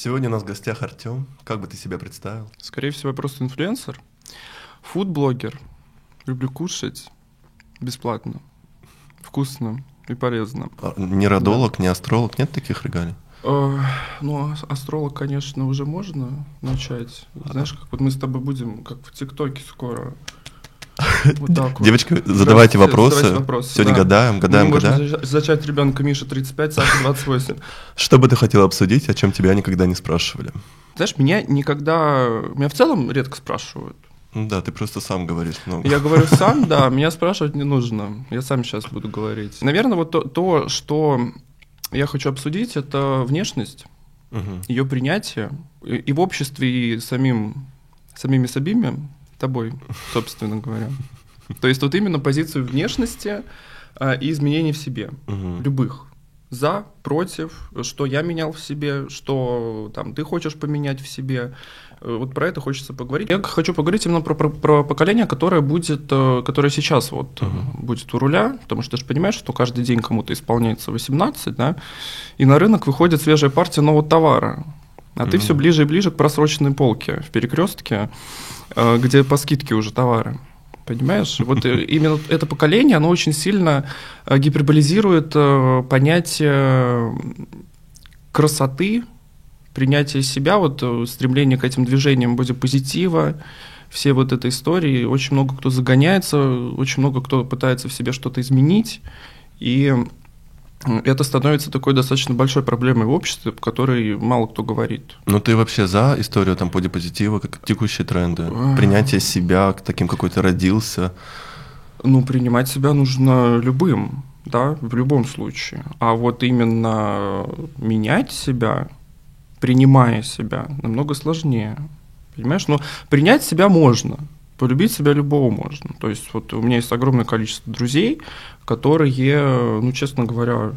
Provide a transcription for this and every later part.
Сегодня у нас в гостях Артем. Как бы ты себя представил? Скорее всего, я просто инфлюенсер. Фуд-блогер. Люблю кушать бесплатно, вкусно и полезно. А, не родолог, не астролог, нет таких регалий? Э, ну, а- астролог, конечно, уже можно начать. Знаешь, как вот мы с тобой будем, как в ТикТоке скоро. Вот так вот. Девочки, задавайте вопросы. задавайте вопросы, Сегодня да. гадаем, гадаем, Мы гадаем. зача- зачать ребенка Миша 35, Саша 28. Что бы ты хотел обсудить, о чем тебя никогда не спрашивали? Знаешь, меня никогда... Меня в целом редко спрашивают. Ну Да, ты просто сам говоришь много. Я говорю сам, да, меня спрашивать не нужно. Я сам сейчас буду говорить. Наверное, вот то, то, что я хочу обсудить, это внешность, Мгм. ее принятие и, и в обществе, и самим, самими собими, тобой, собственно говоря. То есть вот именно позицию внешности а, и изменений в себе, Мгм. любых. За, против, что я менял в себе, что там ты хочешь поменять в себе. Э, Вот про это хочется поговорить. Я хочу поговорить именно про, про- про поколение, которое будет, э, которое сейчас вот Мгм. будет у руля, потому что ты же понимаешь, что каждый день кому-то исполняется 18, да, и на рынок выходит свежая партия нового товара. А ты все ближе и ближе к просроченной полке в перекрестке, э, где по скидке уже товары. Понимаешь? Вот э, именно это поколение, оно очень сильно э, гиперболизирует понятие красоты, принятие себя, вот стремление к этим движениям бодипозитива, все вот этой истории. Очень много кто загоняется, очень много кто пытается в себе что-то изменить. И это становится такой достаточно большой проблемой в обществе, о которой мало кто говорит. Ну ты вообще за историю там бодипозитива, как текущие тренды? Принятие себя таким, какой ты родился? Ну, принимать себя нужно любым, да, в любом случае. А вот именно менять себя, принимая себя, намного сложнее. Понимаешь? Но принять себя можно, полюбить себя любого можно. То есть вот у меня есть огромное количество друзей, которые, ну, честно говоря,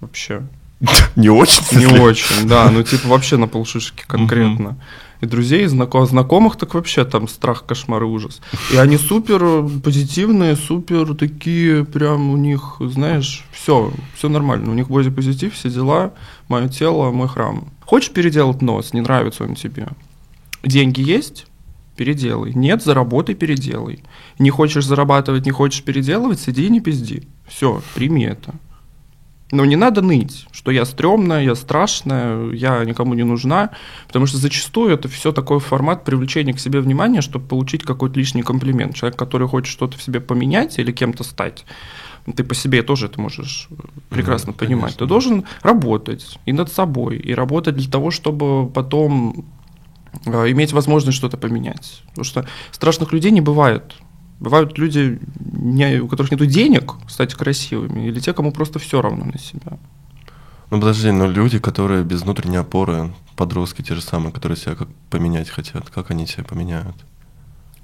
вообще Не очень? не очень, да, ну типа вообще на полшишки конкретно. И друзей, и знако- знакомых так вообще там страх, кошмар и ужас. И они супер позитивные, супер такие, прям у них, знаешь, все, все нормально. У них позитив, все дела, мое тело, мой храм. Хочешь переделать нос, не нравится он тебе? Деньги есть? Переделай. Нет, заработай, переделай. Не хочешь зарабатывать, не хочешь переделывать, сиди и не пизди. Все, прими это. Но не надо ныть, что я стрёмная, я страшная, я никому не нужна, потому что зачастую это все такой формат привлечения к себе внимания, чтобы получить какой-то лишний комплимент. Человек, который хочет что-то в себе поменять или кем-то стать, ты по себе тоже это можешь прекрасно Мгм, понимать. конечно. Ты должен работать и над собой, и работать для того, чтобы потом э, иметь возможность что-то поменять. Потому что страшных людей не бывает. Бывают люди, не- у которых нет денег стать красивыми, или те, кому просто все равно на себя. Ну подожди, но люди, которые без внутренней опоры, подростки те же самые, которые себя как поменять хотят, как они себя поменяют?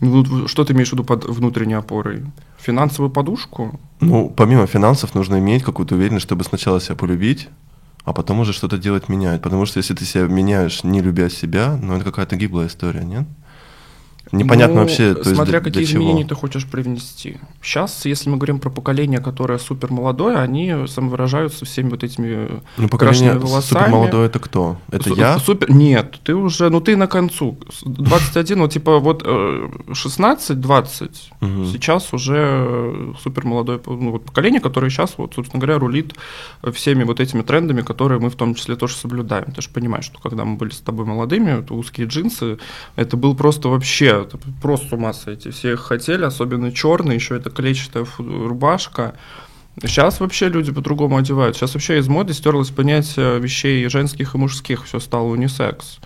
Ну, что ты имеешь в виду под внутренней опорой? Финансовую подушку? Ну, помимо финансов, нужно иметь какую-то уверенность, чтобы сначала себя полюбить, а потом уже что-то делать менять. Потому что если ты себя меняешь, не любя себя, ну это какая-то гиблая история, нет? Непонятно Ну, вообще, то есть смотря для- какие для чего. изменения ты хочешь привнести. Сейчас, если мы говорим про поколение, которое супер молодое, они самовыражаются всеми вот этими Ну, поколение волосами. супермолодое это кто? Это Су- я? Супер, нет, ты уже, ну ты на концу. С- 21, вот типа вот э, 16-20, Мгм. сейчас уже супер молодое ну, вот поколение, которое сейчас, вот, собственно говоря, рулит всеми вот этими трендами, которые мы в том числе тоже соблюдаем. Ты же понимаешь, что когда мы были с тобой молодыми, то узкие джинсы, это был просто вообще, это просто с ума сойти. Все их хотели, особенно черный, еще это клетчатая рубашка. Сейчас вообще люди по-другому одевают. Сейчас вообще из моды стерлось понятие вещей женских и мужских. Все стало унисекс.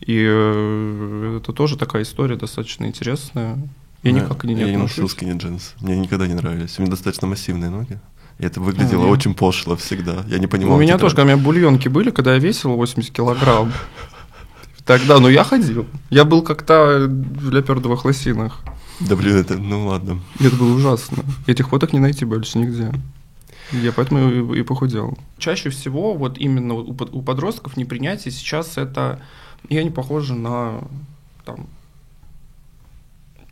И э, это тоже такая история достаточно интересная. Я Да, никак не Я не носил скини джинсы. Мне никогда не нравились. У меня достаточно массивные ноги. И это выглядело А, очень пошло всегда. Я не понимал. У меня тоже, когда у меня бульонки были, когда я весил 80 килограмм. Тогда, ну я ходил. Я был как-то в леопардовых лосинах. Да блин, это, ну ладно. Это было ужасно. Этих фоток не найти больше нигде. Я поэтому и, и похудел. Чаще всего вот именно у, у подростков непринятие сейчас это... Я не похожа на там,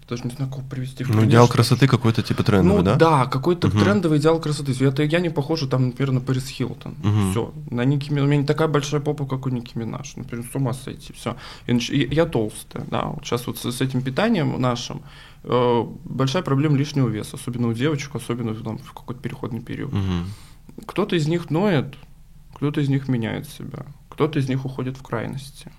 даже не знаю, как привести в Ну, идеал красоты какой-то типа трендовый, ну, да? да? какой-то Мгм. трендовый идеал красоты. Это я не похожа, там, например, на Пэрис Хилтон. Мгм. Все. На Ники У меня не такая большая попа, как у Ники Минаж. Например, с ума сойти. Все. Я толстая, да. Вот сейчас вот с, с этим питанием нашим э, большая проблема лишнего веса, особенно у девочек, особенно там, в какой-то переходный период. Мгм. Кто-то из них ноет, кто-то из них меняет себя, кто-то из них уходит в крайности.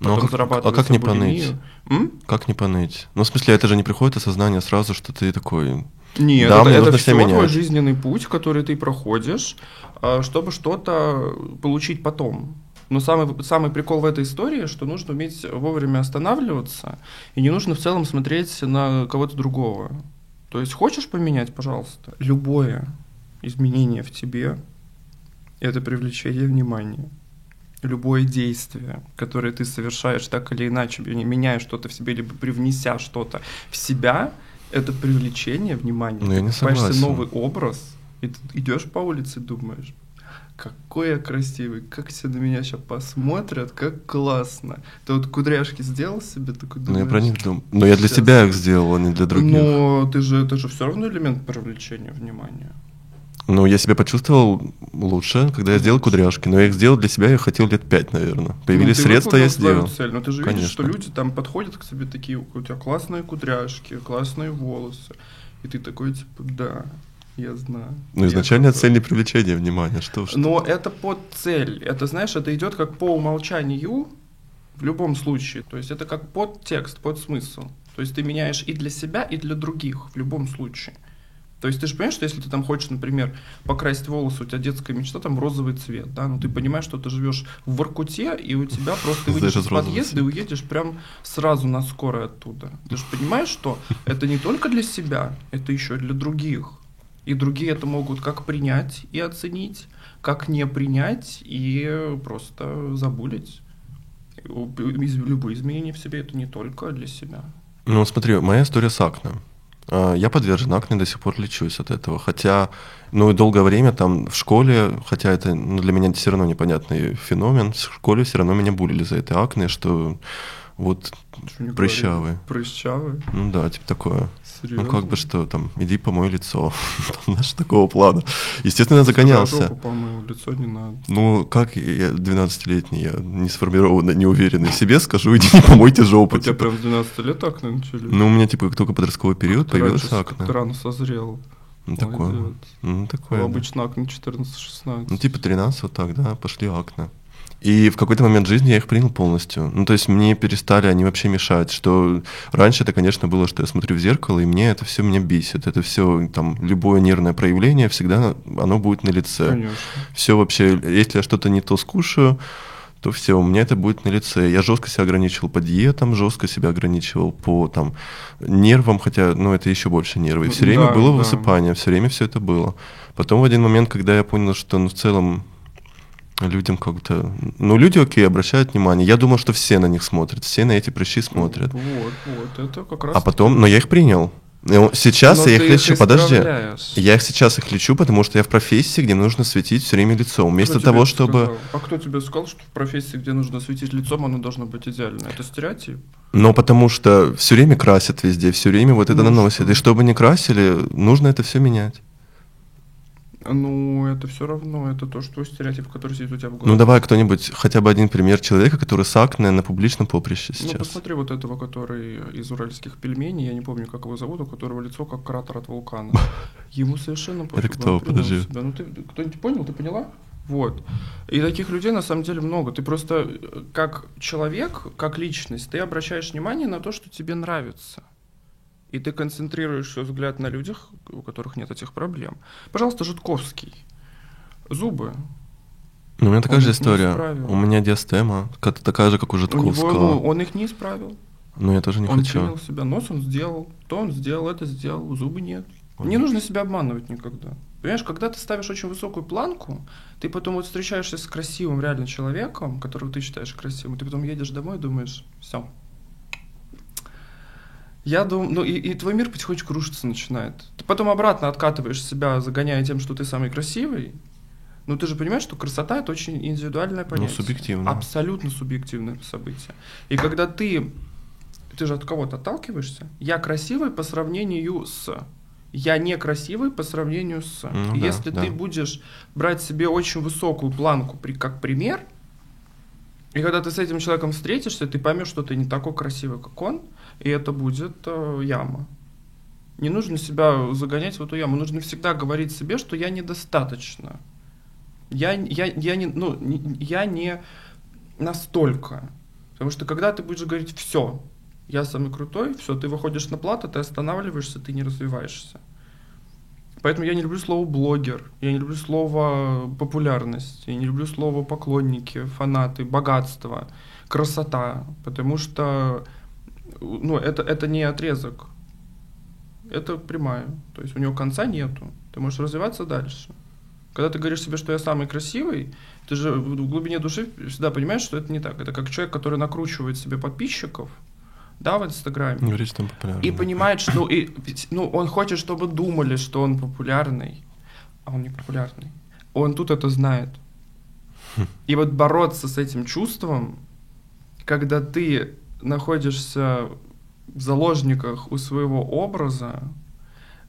Ну, а как, а как не поныть? М? Как не поныть? Ну, в смысле, это же не приходит осознание сразу, что ты такой... Нет, Да, это, это все себя твой менять. жизненный путь, который ты проходишь, а, чтобы что-то получить потом. Но самый, самый прикол в этой истории, что нужно уметь вовремя останавливаться, и не нужно в целом смотреть на кого-то другого. То есть хочешь поменять, пожалуйста, любое изменение в тебе – это привлечение внимания. Любое действие, которое ты совершаешь так или иначе, меняя что-то в себе, либо привнеся что-то в себя, это привлечение внимания. Ну, я не согласен. новый образ, и ты идешь по улице и думаешь, какой я красивый, как все на меня сейчас посмотрят, как классно. Ты вот кудряшки сделал себе, такой Ну, думаешь... я про них думаю. Но я для Сейчас. себя их сделал, а не для других. Но ты же, это же все равно элемент привлечения внимания. Ну, я себя почувствовал лучше, когда я сделал кудряшки. Но я их сделал для себя, я хотел лет пять, наверное. Появились Ну, средства, я сделал. цель, но ты же видишь, что Конечно. люди там подходят к тебе такие, у тебя классные кудряшки, классные волосы. И ты такой, типа, да, я знаю. Ну, я изначально крутой». цель не привлечения внимания. Что ж. Но это под цель. Это, знаешь, это идет как по умолчанию в любом случае. То есть это как под текст, под смысл. То есть ты меняешь и для себя, и для других в любом случае. То есть ты же понимаешь, что если ты там хочешь, например, покрасить волосы, у тебя детская мечта там розовый цвет, да, ну ты понимаешь, что ты живешь в Воркуте, и у тебя просто ты выйдешь из подъезда и уедешь прям сразу на скорой оттуда. Ты же понимаешь, что это не только для себя, это еще и для других. И другие это могут как принять и оценить, как не принять и просто забулить. Любые изменения в себе это не только для себя. Ну, смотри, моя история с акне. А, Я подвержен акне, до сих пор лечусь от этого. Хотя, ну, и долгое время там в школе, хотя это ну, для меня все равно непонятный феномен, в школе все равно меня булили за это акне, что вот, Прыщавый. Прыщавый. ну да, типа такое. Серьезно. Ну, как бы что там, иди помой лицо. Знаешь, такого плана. Естественно, я Жопу загонялся. помыл, лицо не надо. Ну, как я 12-летний, я не сформированный, не уверенный в себе, скажу, иди не помойте жопу. У тебя типа. прям с 12 лет акне начали? Ну, у меня, типа, только подростковый период Ты появилось акне. как-то рано созрел. Ну, такое. Ну, такое. да. Обычно акне 14-16. Ну, типа 13 вот так, да, пошли акне. И в какой-то момент жизни я их принял полностью. Ну, то есть мне перестали они вообще мешать. Что раньше это, конечно, было, что я смотрю в зеркало, и мне это все меня бесит. Это все, там, любое нервное проявление всегда оно будет на лице. Конечно. Все вообще, если я что-то не то скушаю, то все, у меня это будет на лице. Я жестко себя ограничивал по диетам, жестко себя ограничивал по там нервам, хотя, ну, это еще больше нервы. И все время Да, было да. высыпание, все время все это было. Потом в один момент, когда я понял, что, ну, в целом людям как-то... Ну, люди, окей, обращают внимание. Я думал, что все на них смотрят, все на эти прыщи смотрят. Вот, вот, это как раз... А потом, но я их принял. Сейчас Но я их лечу, их подожди. Я их сейчас их лечу, потому что я в профессии, где нужно светить все время лицом. Кто Вместо тебе того, чтобы... сказал? А кто тебе сказал, что в профессии, где нужно светить лицом, оно должно быть идеально? Это стереотип? Но потому что все время красят везде, все время вот это Ну, наносят. что? И чтобы не красили, нужно это все менять. Ну, это все равно, это то, что стереотип, который сидит у тебя в голове. Ну давай кто-нибудь, хотя бы один пример человека, который с акне на публичном поприще Ну, сейчас. посмотри вот этого, который из уральских пельменей, я не помню, как его зовут, у которого лицо как кратер от вулкана. Ему совершенно пофиг. кто? Подожди. себя. Ну, ты кто-нибудь понял, ты поняла? Вот. И таких людей на самом деле много. Ты просто э, как человек, как личность, ты обращаешь внимание на то, что тебе нравится. И ты концентрируешь свой взгляд на людях, у которых нет этих проблем. Пожалуйста, Житковский. Зубы. Ну, у меня такая Он же история. У меня диастема, такая же, как у У него, Житковского. ну, он их не исправил. Но я тоже не он хочу. принял себя. Нос он сделал, то он сделал, это сделал, зубы нет. Он- Не нужно себя обманывать никогда. Понимаешь, когда ты ставишь очень высокую планку, ты потом вот встречаешься с красивым реально человеком, которого ты считаешь красивым, ты потом едешь домой и думаешь, все. Я думаю, ну и, и твой мир потихонечку рушиться начинает. Ты потом обратно откатываешь себя, загоняя тем, что ты самый красивый. Но ты же понимаешь, что красота это очень индивидуальное понятие. субъективно. Абсолютно субъективное событие. И когда ты ты же от кого-то отталкиваешься. Я красивый по сравнению с. Я некрасивый по сравнению с. Ну да, Если да. ты будешь брать себе очень высокую планку при, как пример, и когда ты с этим человеком встретишься, ты поймешь, что ты не такой красивый, как он, и это будет э, яма. Не нужно себя загонять в эту яму. Нужно всегда говорить себе, что я недостаточно. Я, я, я, не, ну, я не настолько. Потому что когда ты будешь говорить все, я самый крутой, все, ты выходишь на плату, ты останавливаешься, ты не развиваешься. Поэтому я не люблю слово блогер, я не люблю слово популярность, я не люблю слово поклонники, фанаты, богатство, красота, потому что ну, это, это не отрезок, это прямая, то есть у него конца нету, ты можешь развиваться дальше. Когда ты говоришь себе, что я самый красивый, ты же в глубине души всегда понимаешь, что это не так. Это как человек, который накручивает себе подписчиков, да, в Инстаграме. Говорит, что он популярный. И понимает, что и, ну, он хочет, чтобы думали, что он популярный, а он не популярный. Он тут это знает. И вот бороться с этим чувством, когда ты находишься в заложниках у своего образа,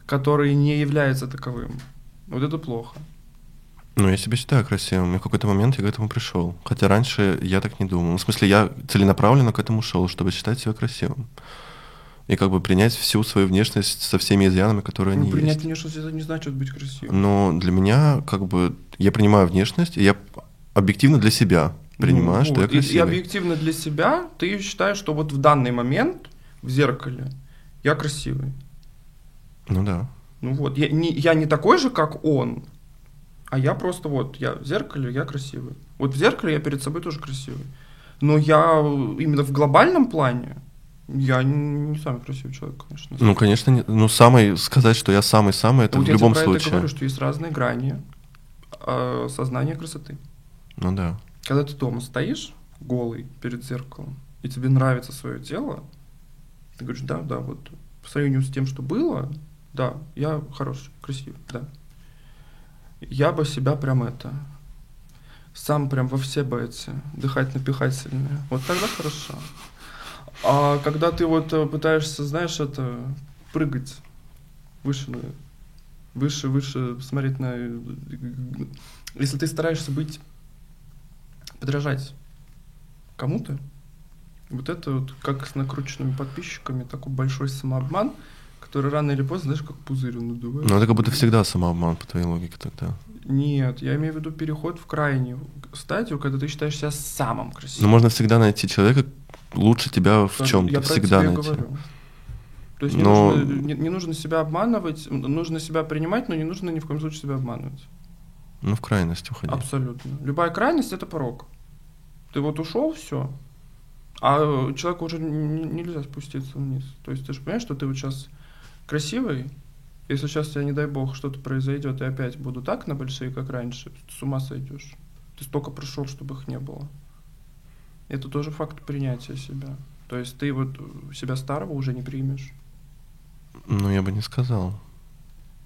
который не является таковым, вот это плохо. Ну, я себя считаю красивым, и в какой-то момент я к этому пришел. Хотя раньше я так не думал. Ну, в смысле, я целенаправленно к этому шел, чтобы считать себя красивым. И как бы принять всю свою внешность со всеми изъянами, которые Ну, они принять есть. внешность это не значит быть красивым. Но для меня, как бы, я принимаю внешность, и я объективно для себя принимаю, Ну, я вот. И- И, красивый. объективно для себя ты считаешь, что вот в данный момент в зеркале я красивый. Ну да. Ну вот, я не, я не такой же, как он, а я просто вот, я в зеркале, я красивый. Вот в зеркале я перед собой тоже красивый. Но я именно в глобальном плане, я не, самый красивый человек, конечно. Ну, конечно, не- ну, самый, сказать, что я самый-самый, это Вот в я тебе любом про это случае. говорю, что есть разные грани э, сознания красоты. Ну да. Когда ты дома стоишь голый перед зеркалом, и тебе нравится свое тело, ты говоришь, да, да, вот по сравнению с тем, что было, да, я хороший, красивый, да. Я бы себя прям это, сам прям во все бы эти, дыхательно-пихательные. Вот тогда хорошо. А когда ты вот э, пытаешься, знаешь, это, прыгать выше, выше, выше, смотреть на... э, Если ты стараешься быть подражать кому-то, вот это вот как с накрученными подписчиками, такой большой самообман, который рано или поздно, знаешь, как пузырь он надувает. Ну, это как будто всегда самообман, по твоей логике тогда. Нет, я имею в виду переход в крайнюю стадию, когда ты считаешь себя самым Но красивым. можно всегда найти человека лучше тебя в чем-то, всегда найти. говорю. То есть не, Но- нужно, не, не нужно себя обманывать, нужно себя принимать, но не нужно ни в коем случае себя обманывать. Ну, в крайность уходи. Абсолютно. Любая крайность это порог. Ты вот ушел, все. А человеку уже нельзя спуститься вниз. То есть ты же понимаешь, что ты вот сейчас красивый. Если сейчас у тебя, не дай бог, что-то произойдет, и опять буду так на большие, как раньше, ты с ума сойдешь. Ты столько прошел, чтобы их не было. Это тоже факт принятия себя. То есть ты вот себя старого уже не примешь. Ну, я бы не сказал.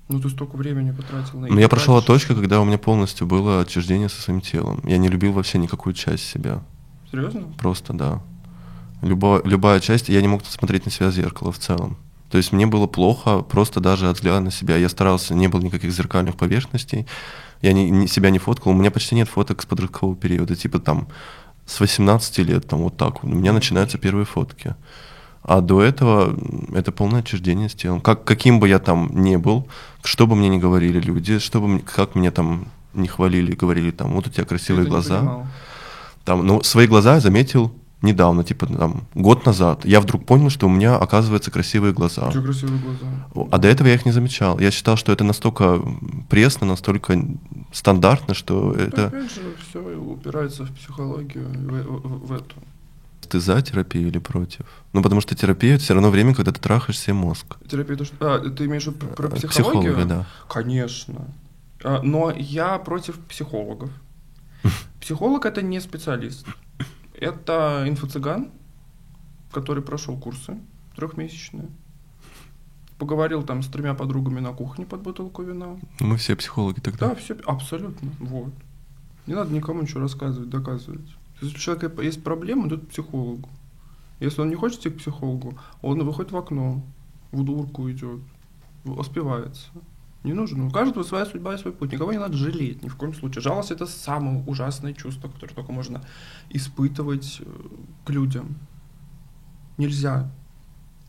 Ну, ты столько времени потратил на Но я потратишь. точки, когда у меня полностью было отчуждение со своим телом. Я не любил вообще никакую часть себя. Серьезно? Просто, да. Любо, любая часть, я не мог смотреть на себя в зеркало в целом. То есть мне было плохо просто даже от взгляда на себя. Я старался, не было никаких зеркальных поверхностей. Я не, не- себя не фоткал. У меня почти нет фоток с подросткового периода. Типа там с 18 лет, там вот так. У меня начинаются первые фотки. А до этого это полное отчуждение с телом. Как, каким бы я там ни был, что бы мне ни говорили люди, что бы, мне- как меня там не хвалили, говорили там, вот у тебя красивые глаза. Там, ну, свои глаза я заметил недавно, типа там год назад. Я вдруг понял, что у меня, оказывается, красивые глаза. Тебя красивые глаза. А до этого я их не замечал. Я считал, что это настолько пресно, настолько стандартно, что это... Опять же, все упирается в психологию, в, в- в эту. Ты за терапию или против? Ну, потому что терапия — это все равно время, когда ты трахаешь себе мозг. Терапия, то, что... А, ты имеешь в виду про психологию? Психолога, да. Конечно. А, Но я против психологов. Психолог это не специалист. Это инфо-цыган, который прошел курсы трехмесячные. Поговорил там с тремя подругами на кухне под бутылку вина. Мы все психологи тогда. Да, все абсолютно. Вот. Не надо никому ничего рассказывать, доказывать. Если у человека есть проблемы, идут к психологу. Если он не хочет идти к психологу, он выходит в окно, в дурку идет, оспевается. Не нужно. У каждого своя судьба и свой путь. Никого не надо жалеть ни в коем случае. Жалость это самое ужасное чувство, которое только можно испытывать э, к людям. Нельзя.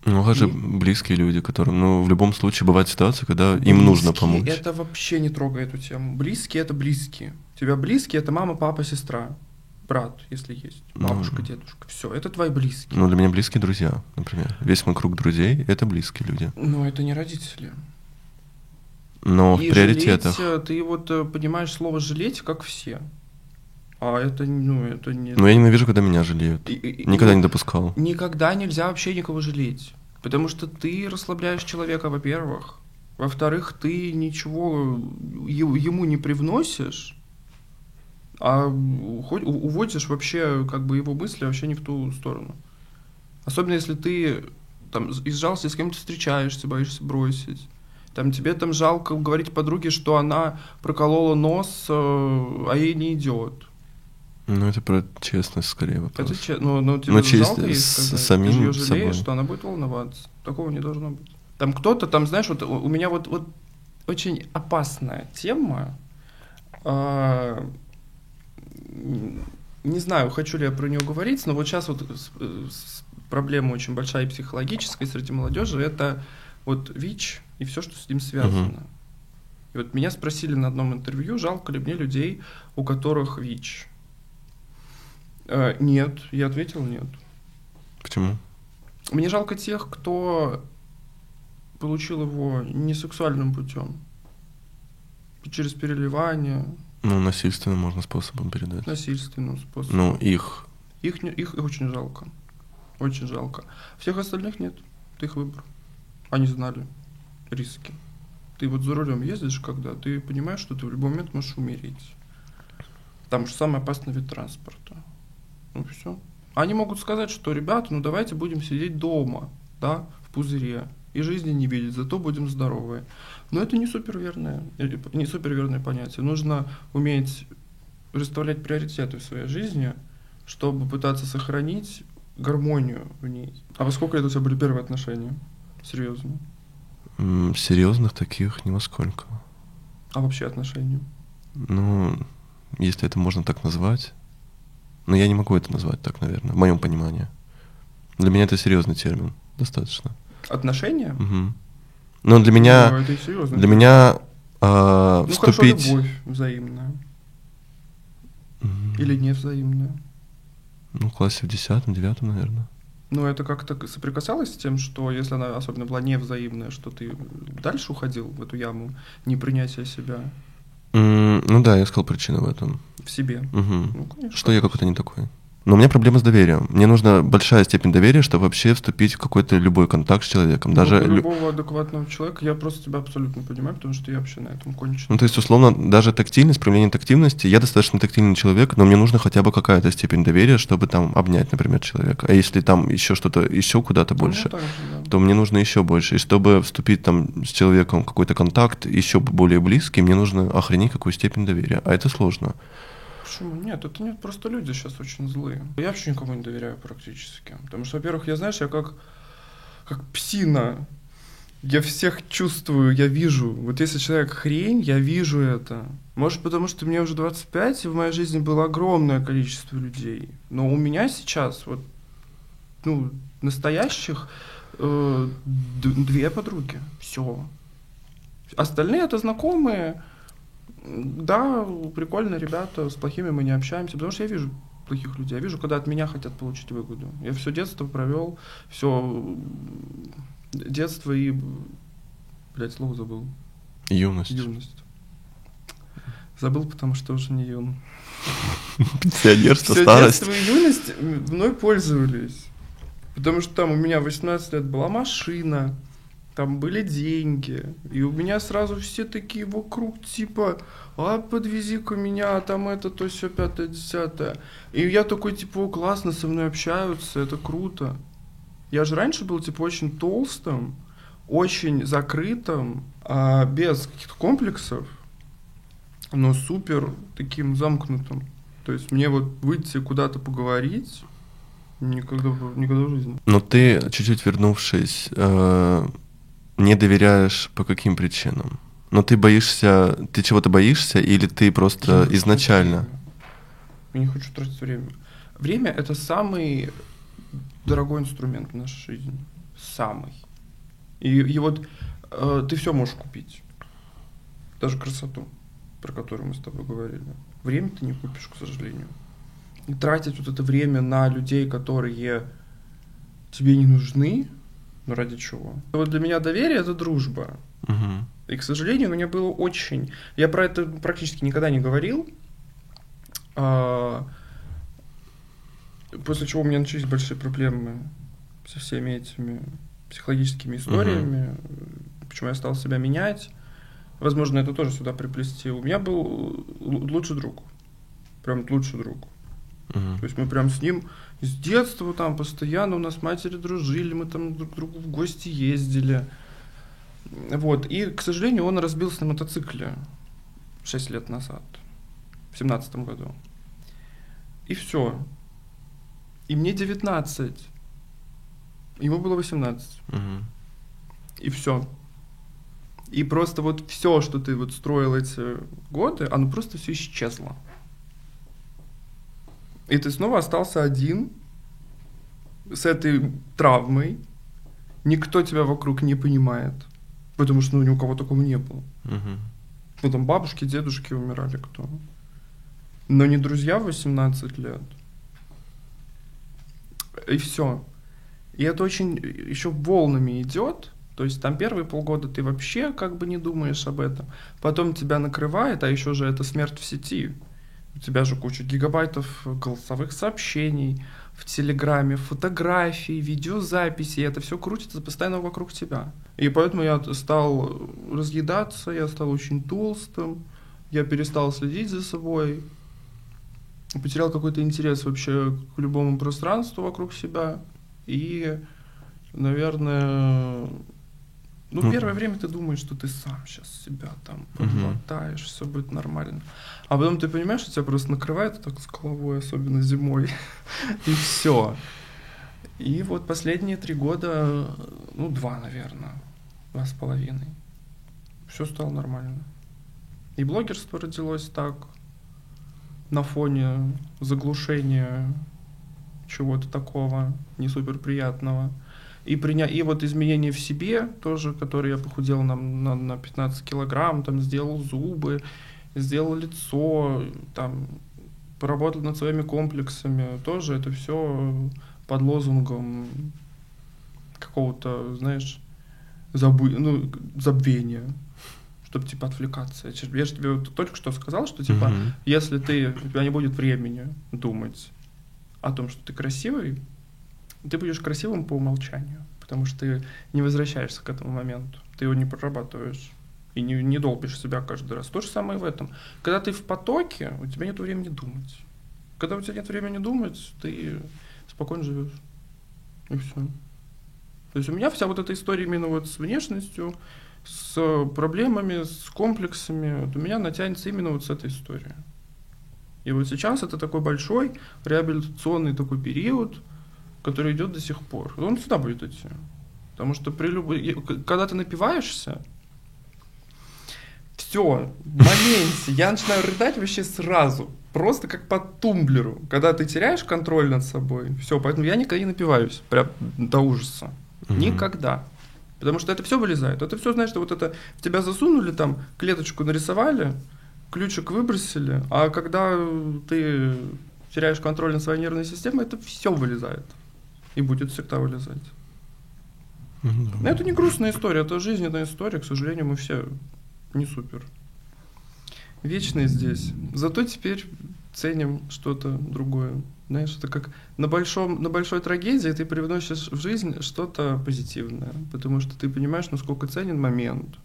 Ну, а же И- близкие люди, которым, ну, в любом случае бывает ситуация, когда им Близкие нужно помочь. Это вообще не трогай эту тему. Близкие это близкие. У тебя близкие это мама, папа, сестра, брат, если есть, Ну, бабушка, дедушка. Все, это твои близкие. Ну, для меня близкие друзья, например. Весь мой круг друзей — это близкие люди. Но это не родители. Но И в приоритетах... жалеть, э, ты вот э, понимаешь слово жалеть, как все. А это, ну, это не... Но я ненавижу, когда меня жалеют. И- и- и Никогда вот не допускал. Никогда нельзя вообще никого жалеть. Потому что ты расслабляешь человека, во-первых. Во-вторых, ты ничего е- ему не привносишь, а уводишь вообще как бы его мысли вообще не в ту сторону. Особенно если ты там из жалости с кем-то встречаешься, боишься бросить. Там тебе там жалко говорить подруге, что она проколола нос, э, а ей не идет. Ну, это про честность, скорее, вопрос. Это че- ну, ну, тебе Ну, же честь жалко ей сказать. самим Ты же её жалеешь, собой. что она будет волноваться. Такого не должно быть. Там кто-то, там, знаешь, вот у меня вот, вот очень опасная тема. А, не знаю, хочу ли я про нее говорить, но вот сейчас вот проблема очень большая и психологическая среди молодежи. Это вот ВИЧ и все, что с ним связано. И вот меня спросили на одном интервью, жалко ли мне людей, у которых ВИЧ. Э, нет, я ответил нет. Почему? Мне жалко тех, кто получил его не сексуальным путем. Через переливание, Ну, насильственным можно способом передать. насильственным способом. Ну, их. Их, их очень жалко. Очень жалко. Всех остальных нет. Это их выбор. Они знали риски. Ты вот за рулем ездишь, когда ты понимаешь, что ты в любой момент можешь умереть. Там же самый опасный вид транспорта. Ну все. Они могут сказать, что, ребята, ну давайте будем сидеть дома, да, в пузыре, и жизни не видеть, зато будем здоровы. Но это не суперверное, или не суперверное понятие. Нужно уметь расставлять приоритеты в своей жизни, чтобы пытаться сохранить гармонию в ней. А во сколько лет у тебя были первые отношения? Серьезно. Серьезных таких ни во сколько. А вообще отношения? Ну, если это можно так назвать. Но я не могу это назвать так, наверное, в моем понимании. Для меня это серьезный термин. Достаточно. Отношения? Мгм. Но для меня, Ну, это серьезно. для меня а, Ну хорошо, вступить... любовь взаимная. М, Или не взаимная. Ну, в классе в десятом, девятом, наверное. Ну, это как-то соприкасалось с тем, что если она особенно была невзаимная, что ты дальше уходил в эту яму непринятия себя М, Ну да, я сказал причину в этом. в себе? Мгм. Ну, конечно. Что я какой-то не такой. Но у меня проблема с доверием. Мне нужна большая степень доверия, чтобы вообще вступить в какой-то любой контакт с человеком. Ну, Даже для лю- любого адекватного человека я просто тебя абсолютно понимаю, потому что я вообще на этом кончен. Ну, то есть, условно, даже тактильность, проявление тактильности, я достаточно тактильный человек, но мне нужно хотя бы какая-то степень доверия, чтобы там обнять, например, человека. А если там еще что-то, еще куда-то Ну, больше, так же, да. то мне нужно еще больше. И чтобы вступить там с человеком в какой-то контакт еще более близкий, мне нужно охренеть какую степень доверия. А это сложно. Почему? Нет, это нет, просто люди сейчас очень злые. Я вообще никому не доверяю практически. Потому что, во-первых, я, знаешь, я как, как псина. Я всех чувствую, я вижу. Вот если человек хрень, я вижу это. Может, потому что мне уже 25, и в моей жизни было огромное количество людей. Но у меня сейчас вот, ну, настоящих э, две подруги. Все. Остальные это знакомые. Да, прикольно, ребята, с плохими мы не общаемся, потому что я вижу плохих людей. Я вижу, когда от меня хотят получить выгоду. Я все детство провел, все детство и, блядь, слово забыл. Юность. Юность. Забыл, потому что уже не юн. Пенсионерство, Все старость. детство и юность мной пользовались. Потому что там у меня 18 лет была машина, там были деньги. И у меня сразу все такие вокруг, типа, а подвези-ка меня, там это, то все пятое, десятое. И я такой, типа, о, классно, со мной общаются, это круто. Я же раньше был, типа, очень толстым, очень закрытым, а без каких-то комплексов, но супер таким замкнутым. То есть мне вот выйти куда-то поговорить, Никогда, никогда в жизни. Но ты, чуть-чуть вернувшись, э, не доверяешь по каким причинам? Но ты боишься, ты чего-то боишься, или ты Я просто хочу изначально? Я не хочу тратить время. Время это самый дорогой инструмент в нашей жизни. Самый. И, и вот э, ты все можешь купить. Даже красоту, про которую мы с тобой говорили. Время ты не купишь, к сожалению. И тратить вот это время на людей, которые тебе не нужны, ну ради чего? Вот для меня доверие это дружба. Мгм. И, к сожалению, мне было очень... Я про это практически никогда не говорил. А, После чего у меня начались большие проблемы со всеми этими психологическими историями. Почему я стал себя менять. Возможно, это тоже сюда приплести. У меня был лучший друг. Прям лучший друг. Мгм. То есть мы прям с ним с детства там постоянно у нас матери дружили, мы там друг к другу в гости ездили. Вот. И, к сожалению, он разбился на мотоцикле 6 лет назад, в семнадцатом году. И все. И мне 19. Ему было 18. Мгм. И все. И просто вот все, что ты вот строил эти годы, оно просто все исчезло. И ты снова остался один с этой травмой. Никто тебя вокруг не понимает. Потому что ну, ни у кого такого не было. Мгм. Ну, там бабушки, дедушки умирали кто. Но не друзья в 18 лет. И все. И это очень еще волнами идет. То есть там первые полгода ты вообще как бы не думаешь об этом. Потом тебя накрывает, а еще же это смерть в сети. У тебя же куча гигабайтов голосовых сообщений в Телеграме, фотографий, видеозаписей. Это все крутится постоянно вокруг тебя. И поэтому я стал разъедаться, я стал очень толстым, я перестал следить за собой, потерял какой-то интерес вообще к любому пространству вокруг себя. И, наверное, ну, Ну, первое время ты думаешь, что ты сам сейчас себя там Мгм. подлатаешь, все будет нормально. А потом ты понимаешь, что тебя просто накрывает так с головой, особенно зимой. И все. И вот последние три года, ну, два, наверное, два с половиной, все стало нормально. И блогерство родилось так, на фоне заглушения чего-то такого не супер приятного. И, приня... и вот изменения в себе тоже, которые я похудел на, на, на 15 килограмм, там сделал зубы, сделал лицо, там поработал над своими комплексами. Тоже это все под лозунгом какого-то, знаешь, забы... ну, забвения, чтобы типа отвлекаться. Я же тебе вот только что сказал, что типа Мгм. если ты, у тебя не будет времени думать о том, что ты красивый, ты будешь красивым по умолчанию, потому что ты не возвращаешься к этому моменту, ты его не прорабатываешь и не, не долбишь себя каждый раз. То же самое в этом. Когда ты в потоке, у тебя нет времени думать. Когда у тебя нет времени думать, ты спокойно живешь. И все. То есть у меня вся вот эта история именно вот с внешностью, с проблемами, с комплексами, вот у меня натянется именно вот с этой истории. И вот сейчас это такой большой реабилитационный такой период, который идет до сих пор. Он всегда будет идти. Потому что при любой... Когда ты напиваешься, все, в моменте я начинаю рыдать вообще сразу. Просто как по тумблеру. Когда ты теряешь контроль над собой, все, поэтому я никогда не напиваюсь. Прям до ужаса. Никогда. Потому что это все вылезает. Это все, знаешь, что вот это в тебя засунули, там, клеточку нарисовали, ключик выбросили, а когда ты теряешь контроль над своей нервной системой, это все вылезает. И будет всегда вылезать. Но это не грустная история, это жизненная история. К сожалению, мы все не супер. Вечные здесь. Зато теперь ценим что-то другое. Знаешь, это как на, большом, на большой трагедии ты привносишь в жизнь что-то позитивное, потому что ты понимаешь, насколько ценен момент,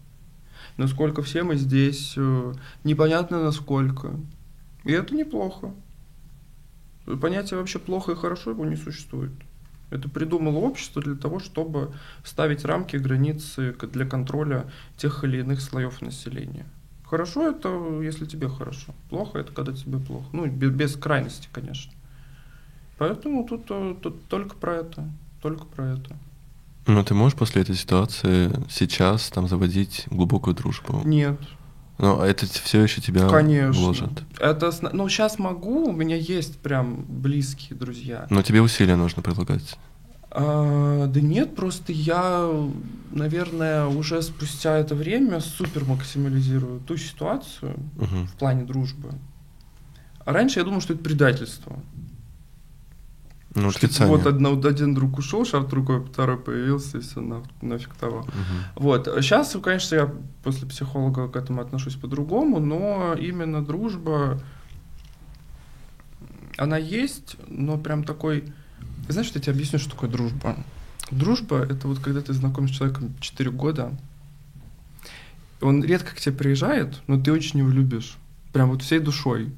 насколько все мы здесь, э, непонятно насколько. И это неплохо. Понятие вообще плохо и хорошо его не существует. Это придумало общество для того, чтобы ставить рамки, границы для контроля тех или иных слоев населения. Хорошо это, если тебе хорошо. Плохо это, когда тебе плохо. Ну, бе- без, крайности, конечно. Поэтому тут, э, тут только про это. Только про это. Но ты можешь после этой ситуации сейчас там заводить глубокую дружбу? Нет. Но это все еще тебя Конечно. гложет. Это, ну, сейчас могу, у меня есть прям близкие друзья. Но тебе усилия нужно прилагать. А, да нет, просто я, наверное, уже спустя это время супер максимализирую ту ситуацию Мгм. в плане дружбы. А раньше я думал, что это предательство. Ну, Что. Вот вот один друг ушел, шар другой, второй появился, и все нафиг того. Мгм. Вот. Сейчас, конечно, я после психолога к этому отношусь по-другому, но именно дружба, она есть, но прям такой... Знаешь, что я тебе объясню, что такое дружба? Дружба — это вот когда ты знаком с человеком 4 года, он редко к тебе приезжает, но ты очень его любишь. Прям вот всей душой.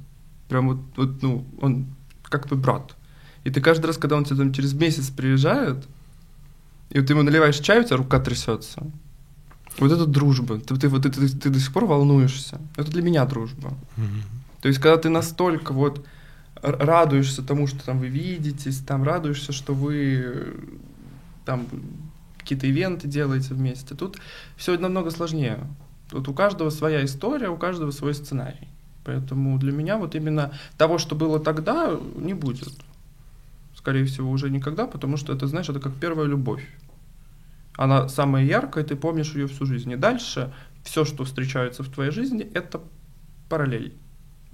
Прям вот, вот ну, он как твой брат. И ты каждый раз, когда он тебе там через месяц приезжает, и вот ты ему наливаешь чай, у тебя рука трясется. Вот это дружба. Ты, ты, вот ты, ты, ты до сих пор волнуешься. Это для меня дружба. Мгм. То есть, когда ты настолько вот радуешься тому, что там вы видитесь, там радуешься, что вы там какие-то ивенты делаете вместе. Тут все намного сложнее. Тут у каждого своя история, у каждого свой сценарий. Поэтому для меня вот именно того, что было тогда, не будет. Скорее всего, уже никогда, потому что это, знаешь, это как первая любовь. Она самая яркая, ты помнишь ее всю жизнь. И дальше все, что встречается в твоей жизни, это параллель.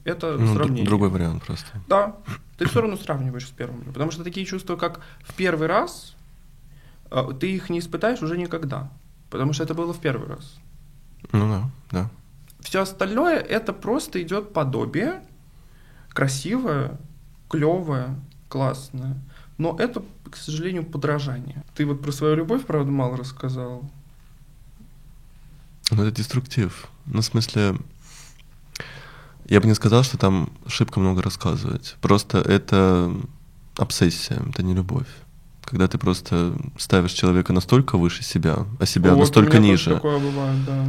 Это Ну, сравнение. другой вариант просто. Да, ты все равно сравниваешь с первым. Потому что такие чувства, как в первый раз, э, ты их не испытаешь уже никогда. Потому что это было в первый раз. Ну да, да. Все остальное это просто идет подобие, красивое, клевое, классное. Но это, к сожалению, подражание. Ты вот про свою любовь, правда, мало рассказал. Ну, это деструктив. Ну, в смысле, я бы не сказал, что там шибко много рассказывать. Просто это обсессия, это не любовь. Когда ты просто ставишь человека настолько выше себя, а себя Вот настолько ниже, Такое бывает, да.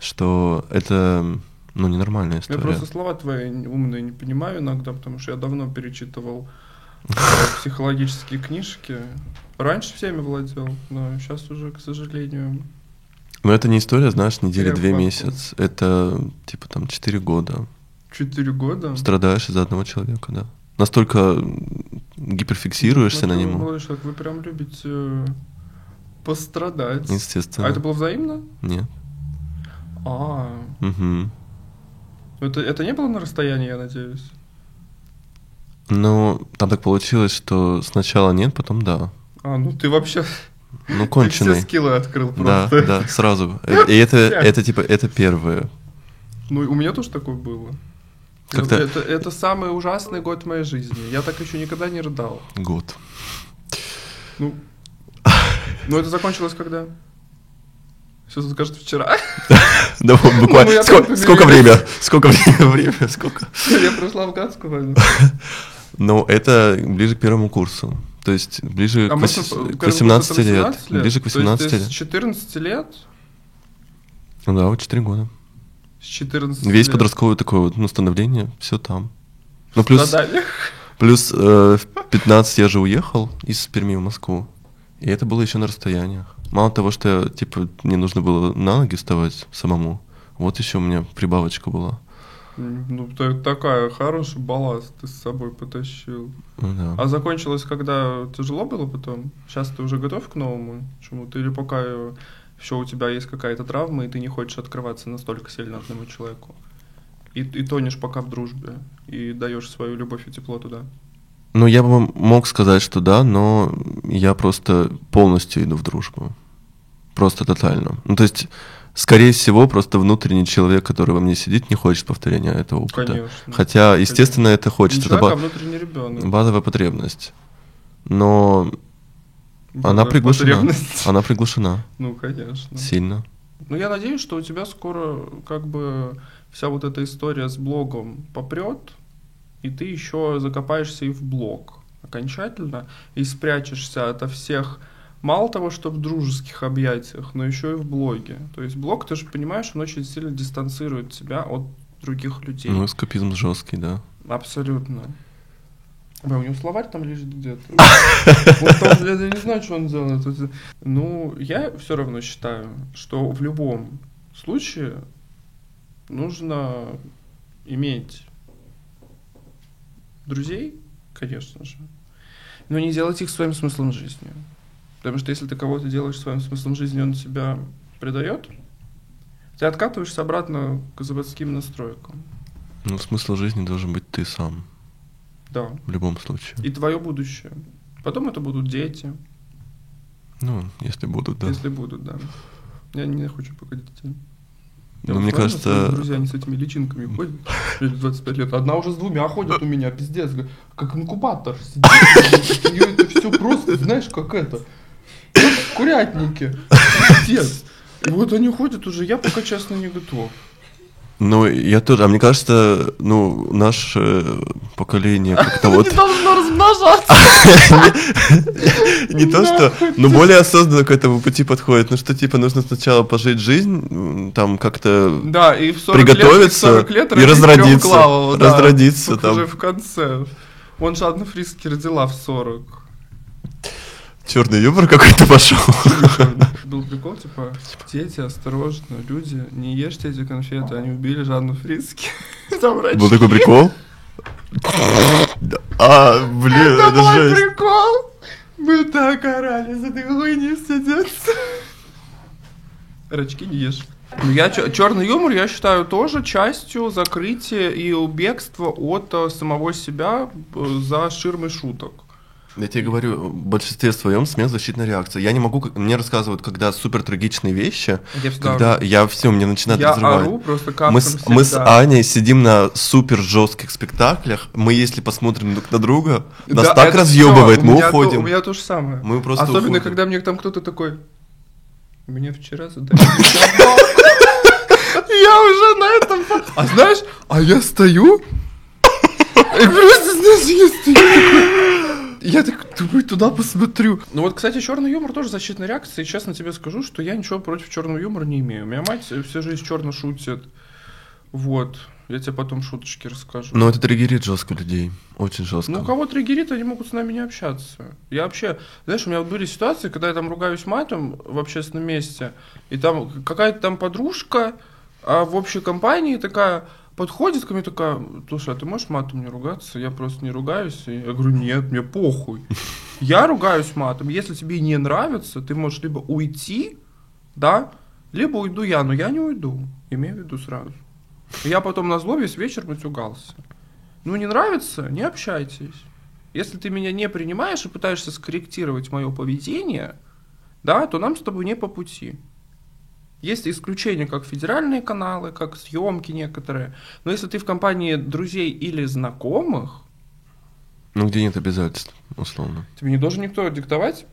что это, ну, ненормальная Я история. просто слова твои умные не понимаю иногда, потому что я давно перечитывал психологические книжки. Раньше всеми владел, но сейчас уже, к сожалению. Но это не история, знаешь, недели две месяц. Это, типа, там, четыре года. Четыре года. Страдаешь из-за одного человека, да. Настолько гиперфиксируешься на Смотрю, нему. молодой человек, вы прям любите э, пострадать. Естественно. А это было взаимно? Нет. А, Мгм. это, это не было на расстоянии, я надеюсь. Ну, там так получилось, что сначала нет, потом да. А, ну ты вообще Ну, ты конченый. все скиллы открыл Да, просто. да, сразу. Э, И это, это типа, это первое. Ну, у меня тоже такое было. Как-то- Это, это самый ужасный год в моей жизни. Я так еще никогда не рыдал. Год. Ну, ну это закончилось когда? Сейчас скажет вчера. Да буквально. Ну, Сколько, время? Сколько время? Сколько? Я прошла афганскую войну. Ну, это ближе к первому курсу. То есть ближе А к, можно вось- по- к 18 лет. 18 Ближе к То есть 18 ты с лет. 14 лет? Ну да, вот 4 года. С 14 Весь лет. подростковое такое вот ну, становление, все там. Ну, плюс, плюс э, в 15 я же уехал из Перми в Москву. И это было еще на расстояниях. Мало того, что типа, мне нужно было на ноги вставать самому, вот еще у меня прибавочка была. Ну, та- такая хороший балласт ты с собой потащил. Ну да. А закончилось, когда тяжело было потом? Сейчас ты уже готов к новому чему-то? Или пока еще у тебя есть какая-то травма, и ты не хочешь открываться настолько сильно одному человеку? И, и тонешь пока в дружбе, и даешь свою любовь и тепло туда. Ну, я бы мог сказать, что да, но я просто полностью иду в дружбу. Просто тотально. Ну, то есть, скорее всего, просто внутренний человек, который во мне сидит, не хочет повторения этого опыта. Конечно. Хотя, естественно, это Не хочется. Это человек, а ба- внутренний ребенок. базовая потребность. Но она Базовая приглушена. потребность. Она приглушена Ну, конечно. сильно. Ну, я надеюсь, что у тебя скоро как бы вся вот эта история с блогом попрет, и ты еще закопаешься и в блог окончательно, и спрячешься ото всех, мало того, что в дружеских объятиях, но еще и в блоге. То есть блог, ты же понимаешь, он очень сильно дистанцирует тебя от других людей. Ну, эскапизм жесткий, да. Абсолютно. Бля, у него словарь там лежит где-то. Вот там, я не знаю, что он делает. Ну, я все равно считаю, что в любом случае нужно иметь друзей, конечно же, но не делать их своим смыслом жизни. Потому что если ты кого-то делаешь своим смыслом жизни, он тебя предает, ты откатываешься обратно к заводским настройкам. Ну, смысл жизни должен быть ты сам. Да. В любом случае. И твое будущее. Потом это будут дети. Ну, если будут, да. Если будут, да. Я не хочу пока детей. Ну, мне кажется... Друзья, они с этими личинками ходят, 25 лет. Одна уже с двумя ходит у меня, пиздец. Как инкубатор сидит. У нее это все просто, знаешь, как это. Курятнике. Пиздец. И вот они ходят уже, я пока честно не готов. Ну, я тоже. А мне кажется, ну, наше поколение как-то вот... Не должно размножаться. Не то, что... Но более осознанно к этому пути подходит. Ну, что, типа, нужно сначала пожить жизнь, там как-то Да, и в 40 приготовиться лет, 40 лет и разродиться. Разродиться Только уже там. в конце. Вон Жанна Фриске родила в 40. Черный юмор какой-то пошел. Был прикол, типа, дети, осторожно, люди, не ешьте эти конфеты, они убили Жанну Фриске. Был такой прикол? А, блин, Это это мой жесть. прикол! Мы так орали за этой хуйни все детство. Рачки не ешь. Ну, Я черный юмор, я считаю, тоже частью закрытия и бегства от э, самого себя э, за ширмой шуток. Я тебе говорю, в большинстве своем смех защитная реакция. Я не могу, мне рассказывают, когда супер трагичные вещи, Я всегда когда я все, мне начинает Я разрывать. ору просто Мы с, мы с всегда. Аней сидим на супер жестких спектаклях. Мы, если посмотрим друг на друга, нас Да, так разъебывает, мы у меня то- уходим. у меня то же самое. Мы просто Особенно, уходим. когда мне там кто-то такой... Мне вчера задали собаку». Я уже на этом... А знаешь, а я стою... И просто, знаешь, я стою. Я так думаю, туда посмотрю. Ну вот, кстати, черный юмор тоже защитная реакция. И честно тебе скажу, что я ничего против черного юмора не имею. У меня мать всю жизнь черно шутит. Вот. Я тебе потом шуточки расскажу. Но это триггерит жестко людей. Очень жестко. Ну, у кого триггерит, они могут с нами не общаться. Я вообще, знаешь, у меня вот были ситуации, когда я там ругаюсь матом в общественном месте, и там какая-то там подружка а в общей компании такая подходит ко мне такая, слушай, а ты можешь матом не ругаться? Я просто не ругаюсь. И я говорю, нет, мне похуй. Я ругаюсь матом. Если тебе не нравится, ты можешь либо уйти, да, либо уйду я, но я не уйду. Имею в виду сразу. Я потом на зло весь вечер матюгался. Ну, не нравится, не общайтесь. Если ты меня не принимаешь и пытаешься скорректировать мое поведение, да, то нам с тобой не по пути. Есть исключения, как федеральные каналы, как съемки некоторые. Но если ты в компании друзей или знакомых, Ну, где нет обязательств, условно. тебе не должен никто диктовать,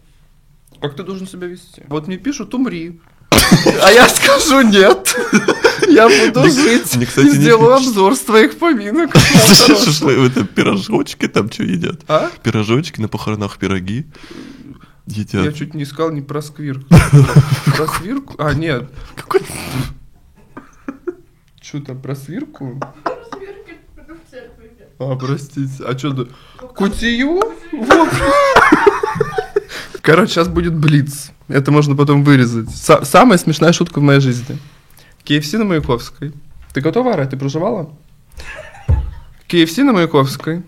как ты должен себя вести. Вот мне пишут, умри. А я скажу нет. Я буду Мне- жить мне, кстати, и сделаю обзор с твоих поминок. Шашлы- это пирожочки там что едят? А? Пирожочки на похоронах пироги Я едят. чуть не сказал не про сквирку. Про свирку? А, нет. Какой- Что там, про свирку? А, простите. А что ты? Кутию? Вот. Короче, сейчас будет блиц. Это можно потом вырезать. Са- самая смешная шутка в моей жизни. KFC на Маяковской. Ты готова орать? Ты проживала? KFC на Маяковской.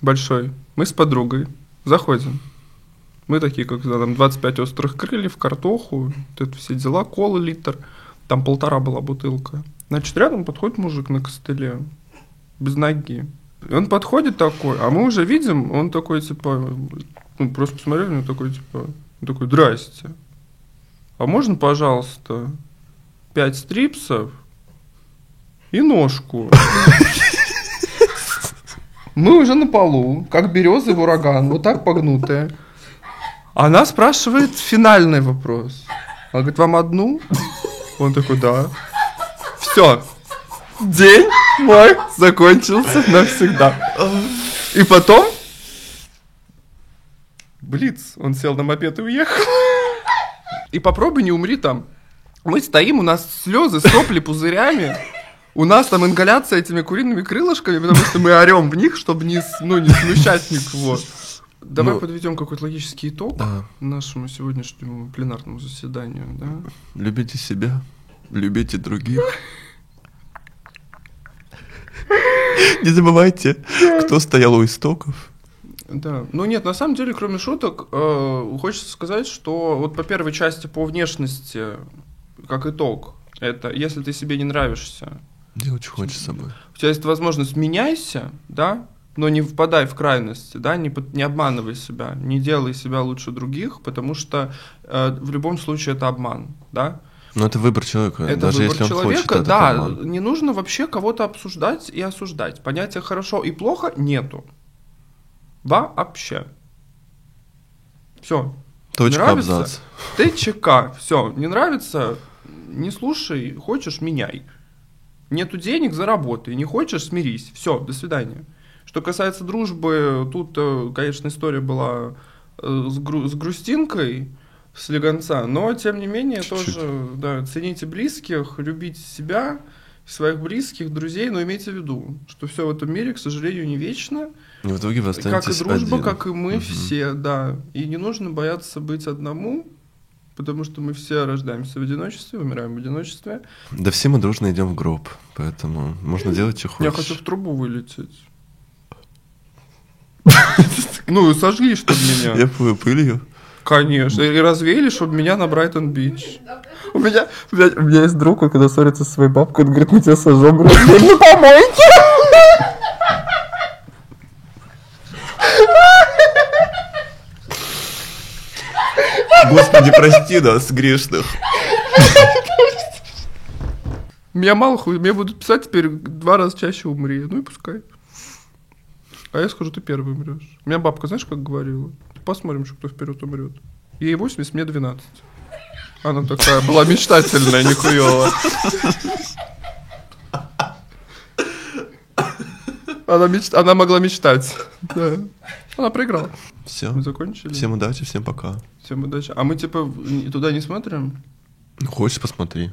Большой. Мы с подругой. Заходим. Мы такие, как там 25 острых крыльев, картоху, вот это все дела, колы литр. Там полтора была бутылка. Значит, рядом подходит мужик на костыле. Без ноги. И он подходит такой, а мы уже видим, он такой, типа, ну, просто посмотрели, него такой, типа, он такой, здрасте. А можно, пожалуйста, пять стрипсов и ножку? Мы уже на полу, как березы в ураган, вот так погнутые. Она спрашивает финальный вопрос. Она говорит, вам одну? Он такой, да. Все. День мой закончился навсегда. И потом... Блиц. Он сел на мопед и уехал. И попробуй не умри там. Мы стоим, у нас слезы, сопли пузырями. У нас там ингаляция этими куриными крылышками, потому что мы орем в них, чтобы не, ну, не смущать никого. Давай Ну, подведем какой-то логический итог Да. нашему сегодняшнему пленарному заседанию, да? Любите себя, любите других. Не забывайте, кто стоял у истоков. Да. Ну нет, на самом деле, кроме шуток, э, хочется сказать, что вот по первой части по внешности, как итог, это если ты себе не нравишься, Делать, что хочешь с собой. у тебя есть возможность меняйся, да, но не впадай в крайности, да, не, не обманывай себя, не делай себя лучше других, потому что э, в любом случае это обман, да. Но это выбор человека. Это даже выбор если он человека, хочет да, обман. не нужно вообще кого-то обсуждать и осуждать. Понятия хорошо и плохо нету. Вообще. Все. Точка, нравится? абзац. ТЧК. Все. Не нравится? Не слушай. Хочешь, меняй. Нету денег, заработай. Не хочешь, смирись. Все, до свидания. Что касается дружбы, тут, э, конечно, история была э, с, гру- с грустинкой, с легонца, но, тем не менее, Чуть-чуть. тоже, да, цените близких, любите себя, своих близких, друзей, но имейте в виду, что все в этом мире, к сожалению, не вечно, И в итоге вы как и дружба, один. как и мы Мгм. все, да. И не нужно бояться быть одному, потому что мы все рождаемся в одиночестве, умираем в одиночестве. Да все мы дружно идем в гроб, поэтому можно делать, что Я хочешь. хочу в трубу вылететь. Ну, и сожгли, чтобы меня. Я пою пылью. Конечно. И развеяли, чтобы меня на Брайтон-Бич. У меня, у меня, у меня есть друг, он когда ссорится со своей бабкой, он говорит, мы тебя сожжем, развеяли на помойке. Господи, прости нас, грешных. Меня мало хуй, мне будут писать теперь два раза чаще умри. Ну и пускай. А я скажу, ты первый умрешь. У меня бабка, знаешь, как говорила? Посмотрим, что кто вперед умрет. Ей 80, мне 12. Она такая была мечтательная, нихуево. Она, меч... Она могла мечтать. Да. Она проиграла. Все. Мы закончили. Всем удачи, всем пока. Всем удачи. А мы типа туда не смотрим? Хочешь, посмотри.